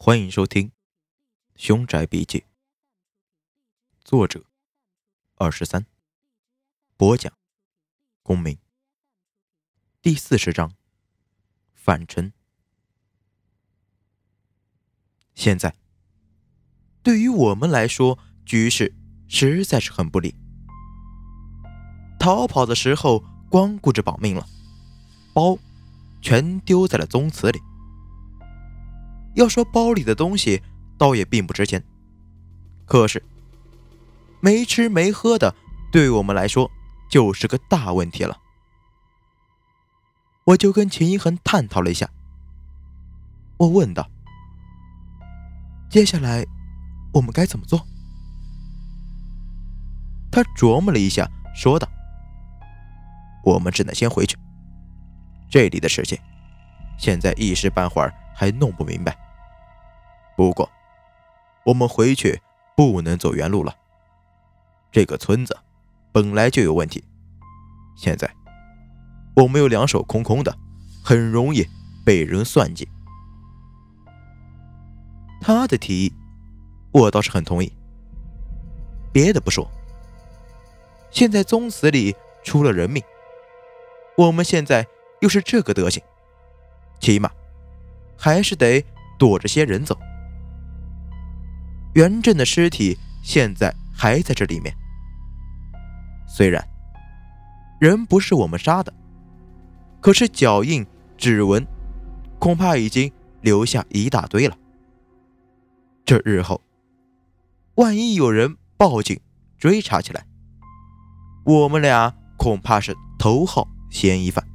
欢迎收听《凶宅笔记》，作者二十三，播讲公明。第四十章，反陈。现在，对于我们来说，局势实在是很不利。逃跑的时候光顾着保命了，包全丢在了宗祠里。要说包里的东西倒也并不值钱，可是没吃没喝的，对我们来说就是个大问题了。我就跟秦一恒探讨了一下，我问道：“接下来我们该怎么做？”他琢磨了一下，说道：“我们只能先回去。这里的事情，现在一时半会儿还弄不明白。”不过，我们回去不能走原路了。这个村子本来就有问题，现在我们有两手空空的，很容易被人算计。他的提议，我倒是很同意。别的不说，现在宗祠里出了人命，我们现在又是这个德行，起码还是得躲着些人走。袁振的尸体现在还在这里面，虽然人不是我们杀的，可是脚印、指纹恐怕已经留下一大堆了。这日后，万一有人报警追查起来，我们俩恐怕是头号嫌疑犯。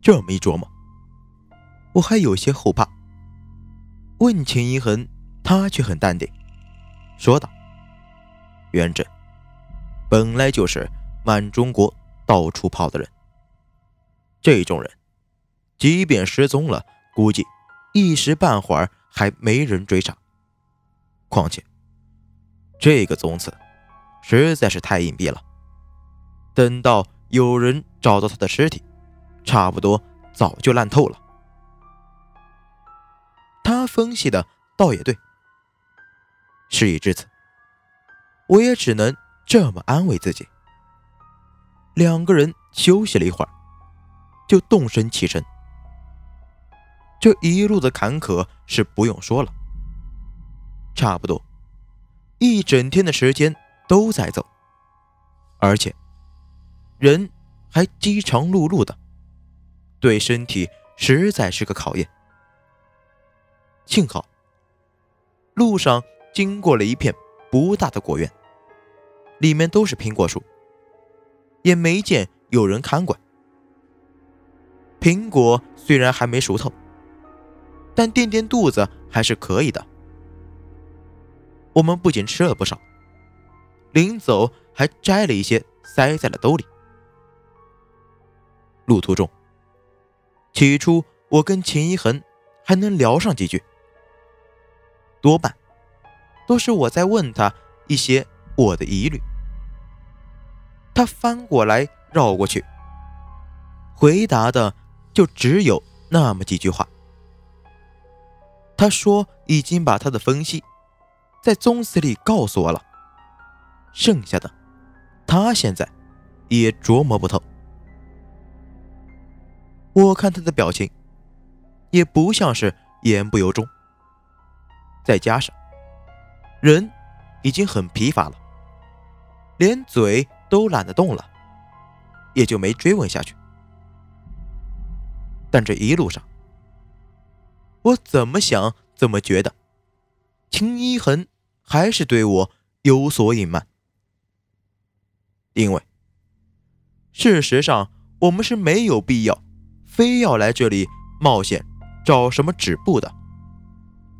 这么一琢磨，我还有些后怕。问秦一恒。他却很淡定，说道：“元振本来就是满中国到处跑的人，这种人，即便失踪了，估计一时半会儿还没人追查。况且，这个宗祠实在是太隐蔽了，等到有人找到他的尸体，差不多早就烂透了。”他分析的倒也对。事已至此，我也只能这么安慰自己。两个人休息了一会儿，就动身启程。这一路的坎坷是不用说了，差不多一整天的时间都在走，而且人还饥肠辘辘的，对身体实在是个考验。幸好路上。经过了一片不大的果园，里面都是苹果树，也没见有人看管。苹果虽然还没熟透，但垫垫肚子还是可以的。我们不仅吃了不少，临走还摘了一些塞在了兜里。路途中，起初我跟秦一恒还能聊上几句，多半。都是我在问他一些我的疑虑，他翻过来绕过去，回答的就只有那么几句话。他说已经把他的分析在宗祠里告诉我了，剩下的他现在也琢磨不透。我看他的表情也不像是言不由衷，再加上。人已经很疲乏了，连嘴都懒得动了，也就没追问下去。但这一路上，我怎么想怎么觉得，秦一恒还是对我有所隐瞒。因为事实上，我们是没有必要非要来这里冒险找什么止步的，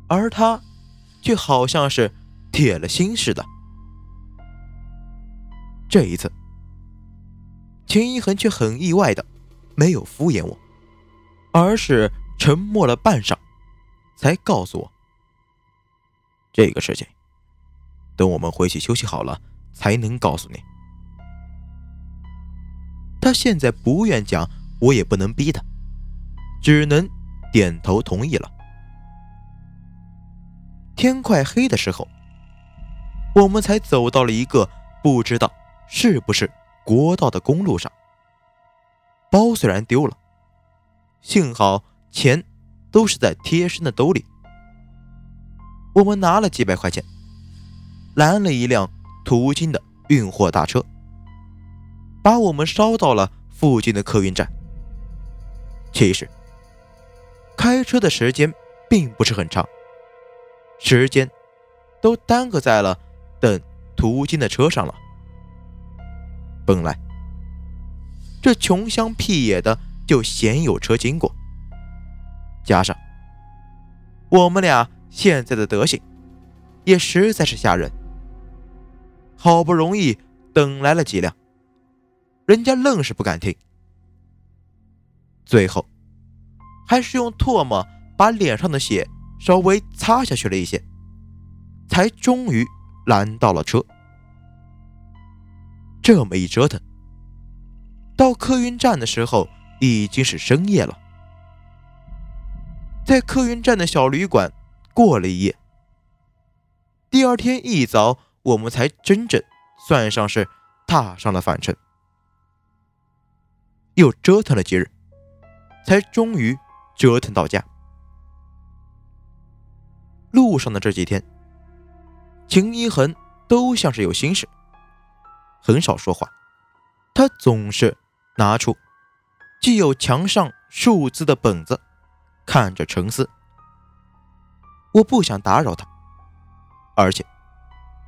而他却好像是。铁了心似的。这一次，秦一恒却很意外的没有敷衍我，而是沉默了半晌，才告诉我：“这个事情，等我们回去休息好了才能告诉你。”他现在不愿讲，我也不能逼他，只能点头同意了。天快黑的时候，我们才走到了一个不知道是不是国道的公路上。包虽然丢了，幸好钱都是在贴身的兜里。我们拿了几百块钱，拦了一辆途经的运货大车，把我们捎到了附近的客运站。其实，开车的时间并不是很长，时间都耽搁在了等途经的车上了。本来，这穷乡僻野的就鲜有车经过，加上我们俩。现在的德行，也实在是吓人。好不容易等来了几辆，人家愣是不敢停。最后，还是用唾沫把脸上的血稍微擦下去了一些，才终于拦到了车。这么一折腾，到客运站的时候已经是深夜了。在客运站的小旅馆。过了一夜，第二天一早，我们才真正算上是踏上了返程。又折腾了几日，才终于折腾到家。路上的这几天，秦一恒都像是有心事，很少说话。他总是拿出既有墙上数字的本子，看着沉思。我不想打扰他，而且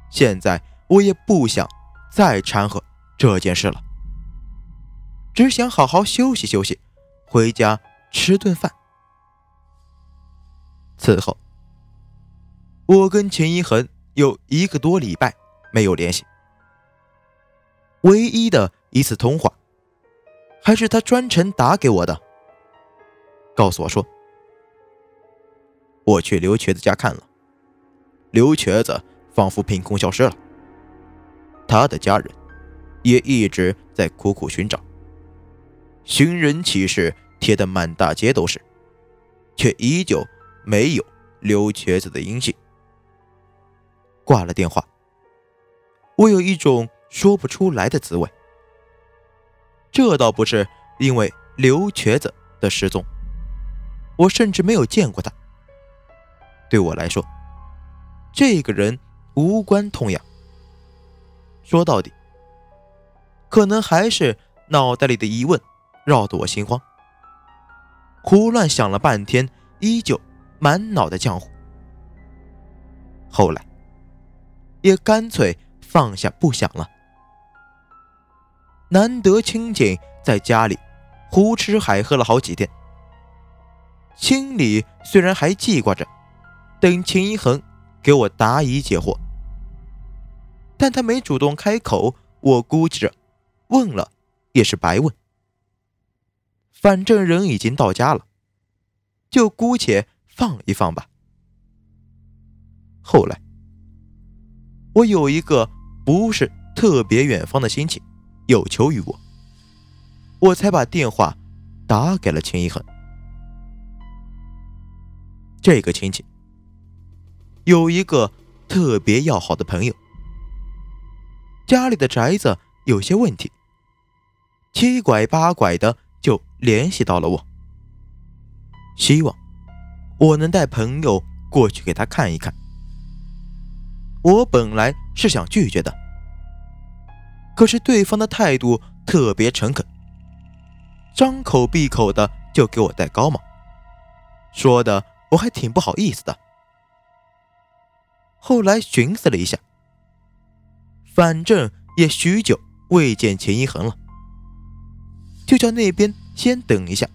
现在我也不想再掺和这件事了，只想好好休息休息，回家吃顿饭。此后，我跟秦一恒有一个多礼拜没有联系，唯一的一次通话，还是他专程打给我的，告诉我说。我去刘瘸子家看了，刘瘸子仿佛凭空消失了。他的家人也一直在苦苦寻找，寻人启事贴得满大街都是，却依旧没有刘瘸子的音信。挂了电话，我有一种说不出来的滋味。这倒不是因为刘瘸子的失踪，我甚至没有见过他。对我来说，这个人无关痛痒。说到底，可能还是脑袋里的疑问绕得我心慌，胡乱想了半天，依旧满脑袋浆糊。后来，也干脆放下不想了。难得清静在家里胡吃海喝了好几天，心里虽然还记挂着。等秦一恒给我答疑解惑，但他没主动开口，我估计着问了也是白问。反正人已经到家了，就姑且放一放吧。后来，我有一个不是特别远方的亲戚有求于我，我才把电话打给了秦一恒。这个亲戚。有一个特别要好的朋友，家里的宅子有些问题，七拐八拐的就联系到了我，希望我能带朋友过去给他看一看。我本来是想拒绝的，可是对方的态度特别诚恳，张口闭口的就给我戴高帽，说的我还挺不好意思的。后来寻思了一下，反正也许久未见秦一恒了，就叫那边先等一下，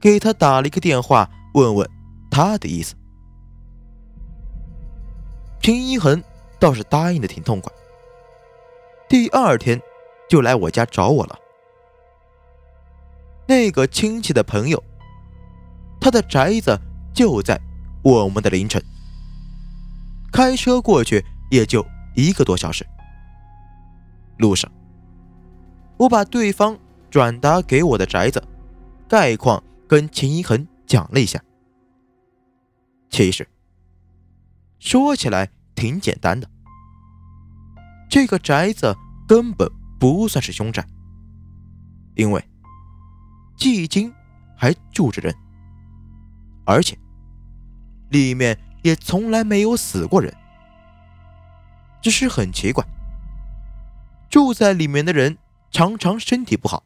给他打了一个电话，问问他的意思。秦一恒倒是答应的挺痛快，第二天就来我家找我了。那个亲戚的朋友，他的宅子就在我们的凌晨。开车过去也就一个多小时。路上，我把对方转达给我的宅子概况跟秦一恒讲了一下。其实，说起来挺简单的。这个宅子根本不算是凶宅，因为寂静还住着人，而且里面也从来没有死过人。只是很奇怪，住在里面的人常常身体不好，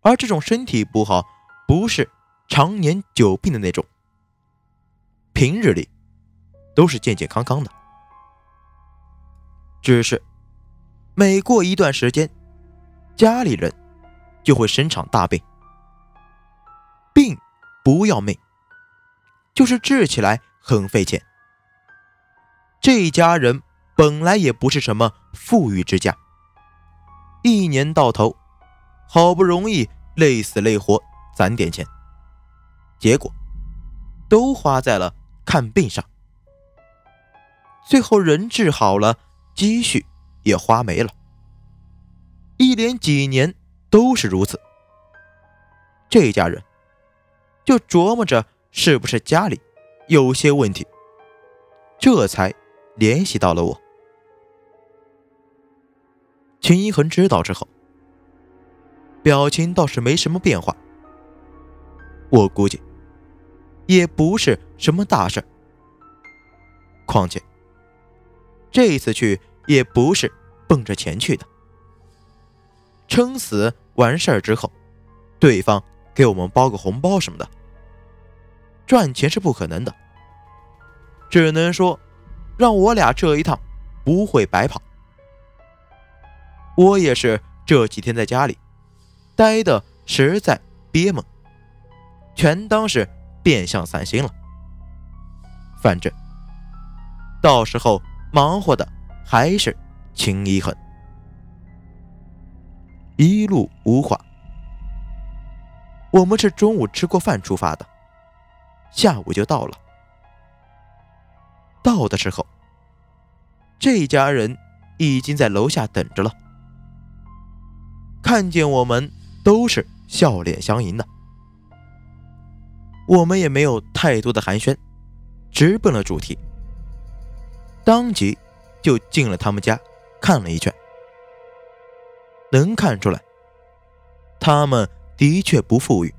而这种身体不好不是常年久病的那种，平日里都是健健康康的。只是，每过一段时间，家里人就会生场大病。病不要命，就是治起来很费钱。这家人本来也不是什么富裕之家，一年到头，好不容易累死累活攒点钱，结果都花在了看病上，最后人治好了。积蓄也花没了，一连几年都是如此。这家人就琢磨着是不是家里有些问题，这才联系到了我。秦一恒知道之后，表情倒是没什么变化。我估计也不是什么大事，况且。这次去也不是奔着钱去的，撑死完事儿之后，对方给我们包个红包什么的，赚钱是不可能的，只能说让我俩这一趟不会白跑。我也是这几天在家里待的实在憋闷，全当是变相散心了。反正到时候。忙活的还是秦一恒，一路无话。我们是中午吃过饭出发的，下午就到了。到的时候，这家人已经在楼下等着了。看见我们都是笑脸相迎的，我们也没有太多的寒暄，直奔了主题。当即就进了他们家，看了一圈。能看出来，他们的确不富裕，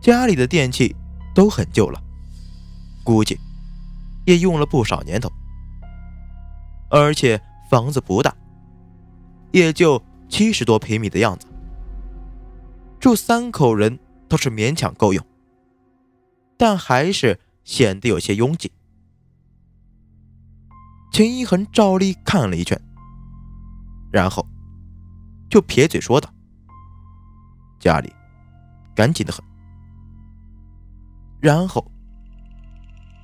家里的电器都很旧了，估计也用了不少年头。而且房子不大，也就七十多平米的样子，住三口人倒是勉强够用，但还是显得有些拥挤。秦一恒照例看了一圈，然后就撇嘴说道：“家里干净的很。”然后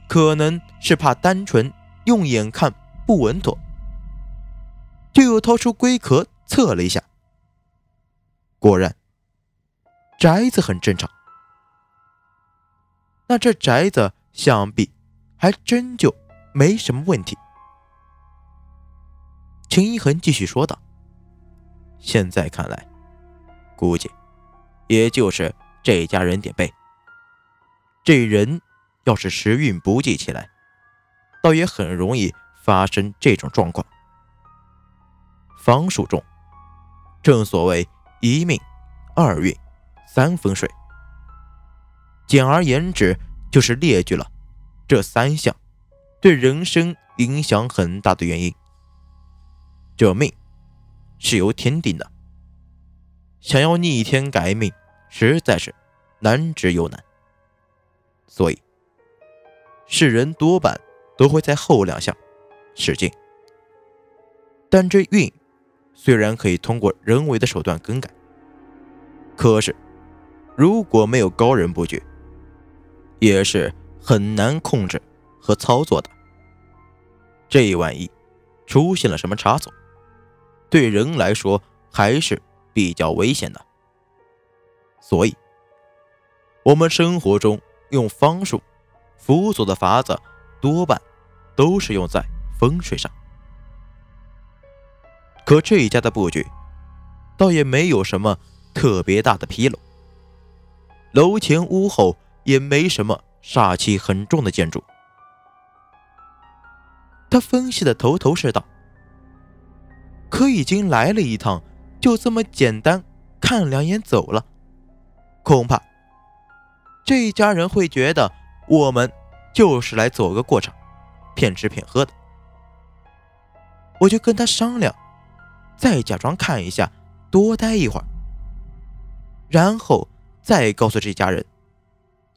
可能是怕单纯用眼看不稳妥，就又掏出龟壳测了一下，果然宅子很正常。那这宅子想必还真就没什么问题。秦一恒继续说道：“现在看来，估计也就是这家人点背。这人要是时运不济起来，倒也很容易发生这种状况。方术中，正所谓一命、二运、三风水。简而言之，就是列举了这三项对人生影响很大的原因。”这命是由天定的，想要逆天改命，实在是难之又难。所以，世人多半都会在后两项使劲。但这运虽然可以通过人为的手段更改，可是如果没有高人布局，也是很难控制和操作的。这一万一出现了什么差错？对人来说还是比较危险的，所以，我们生活中用方术辅佐的法子，多半都是用在风水上。可这一家的布局，倒也没有什么特别大的纰漏，楼前屋后也没什么煞气很重的建筑，他分析的头头是道。可已经来了一趟，就这么简单看两眼走了，恐怕这一家人会觉得我们就是来走个过场，骗吃骗喝的。我就跟他商量，再假装看一下，多待一会儿，然后再告诉这家人，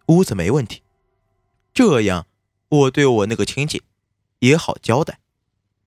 屋子没问题，这样我对我那个亲戚也好交代。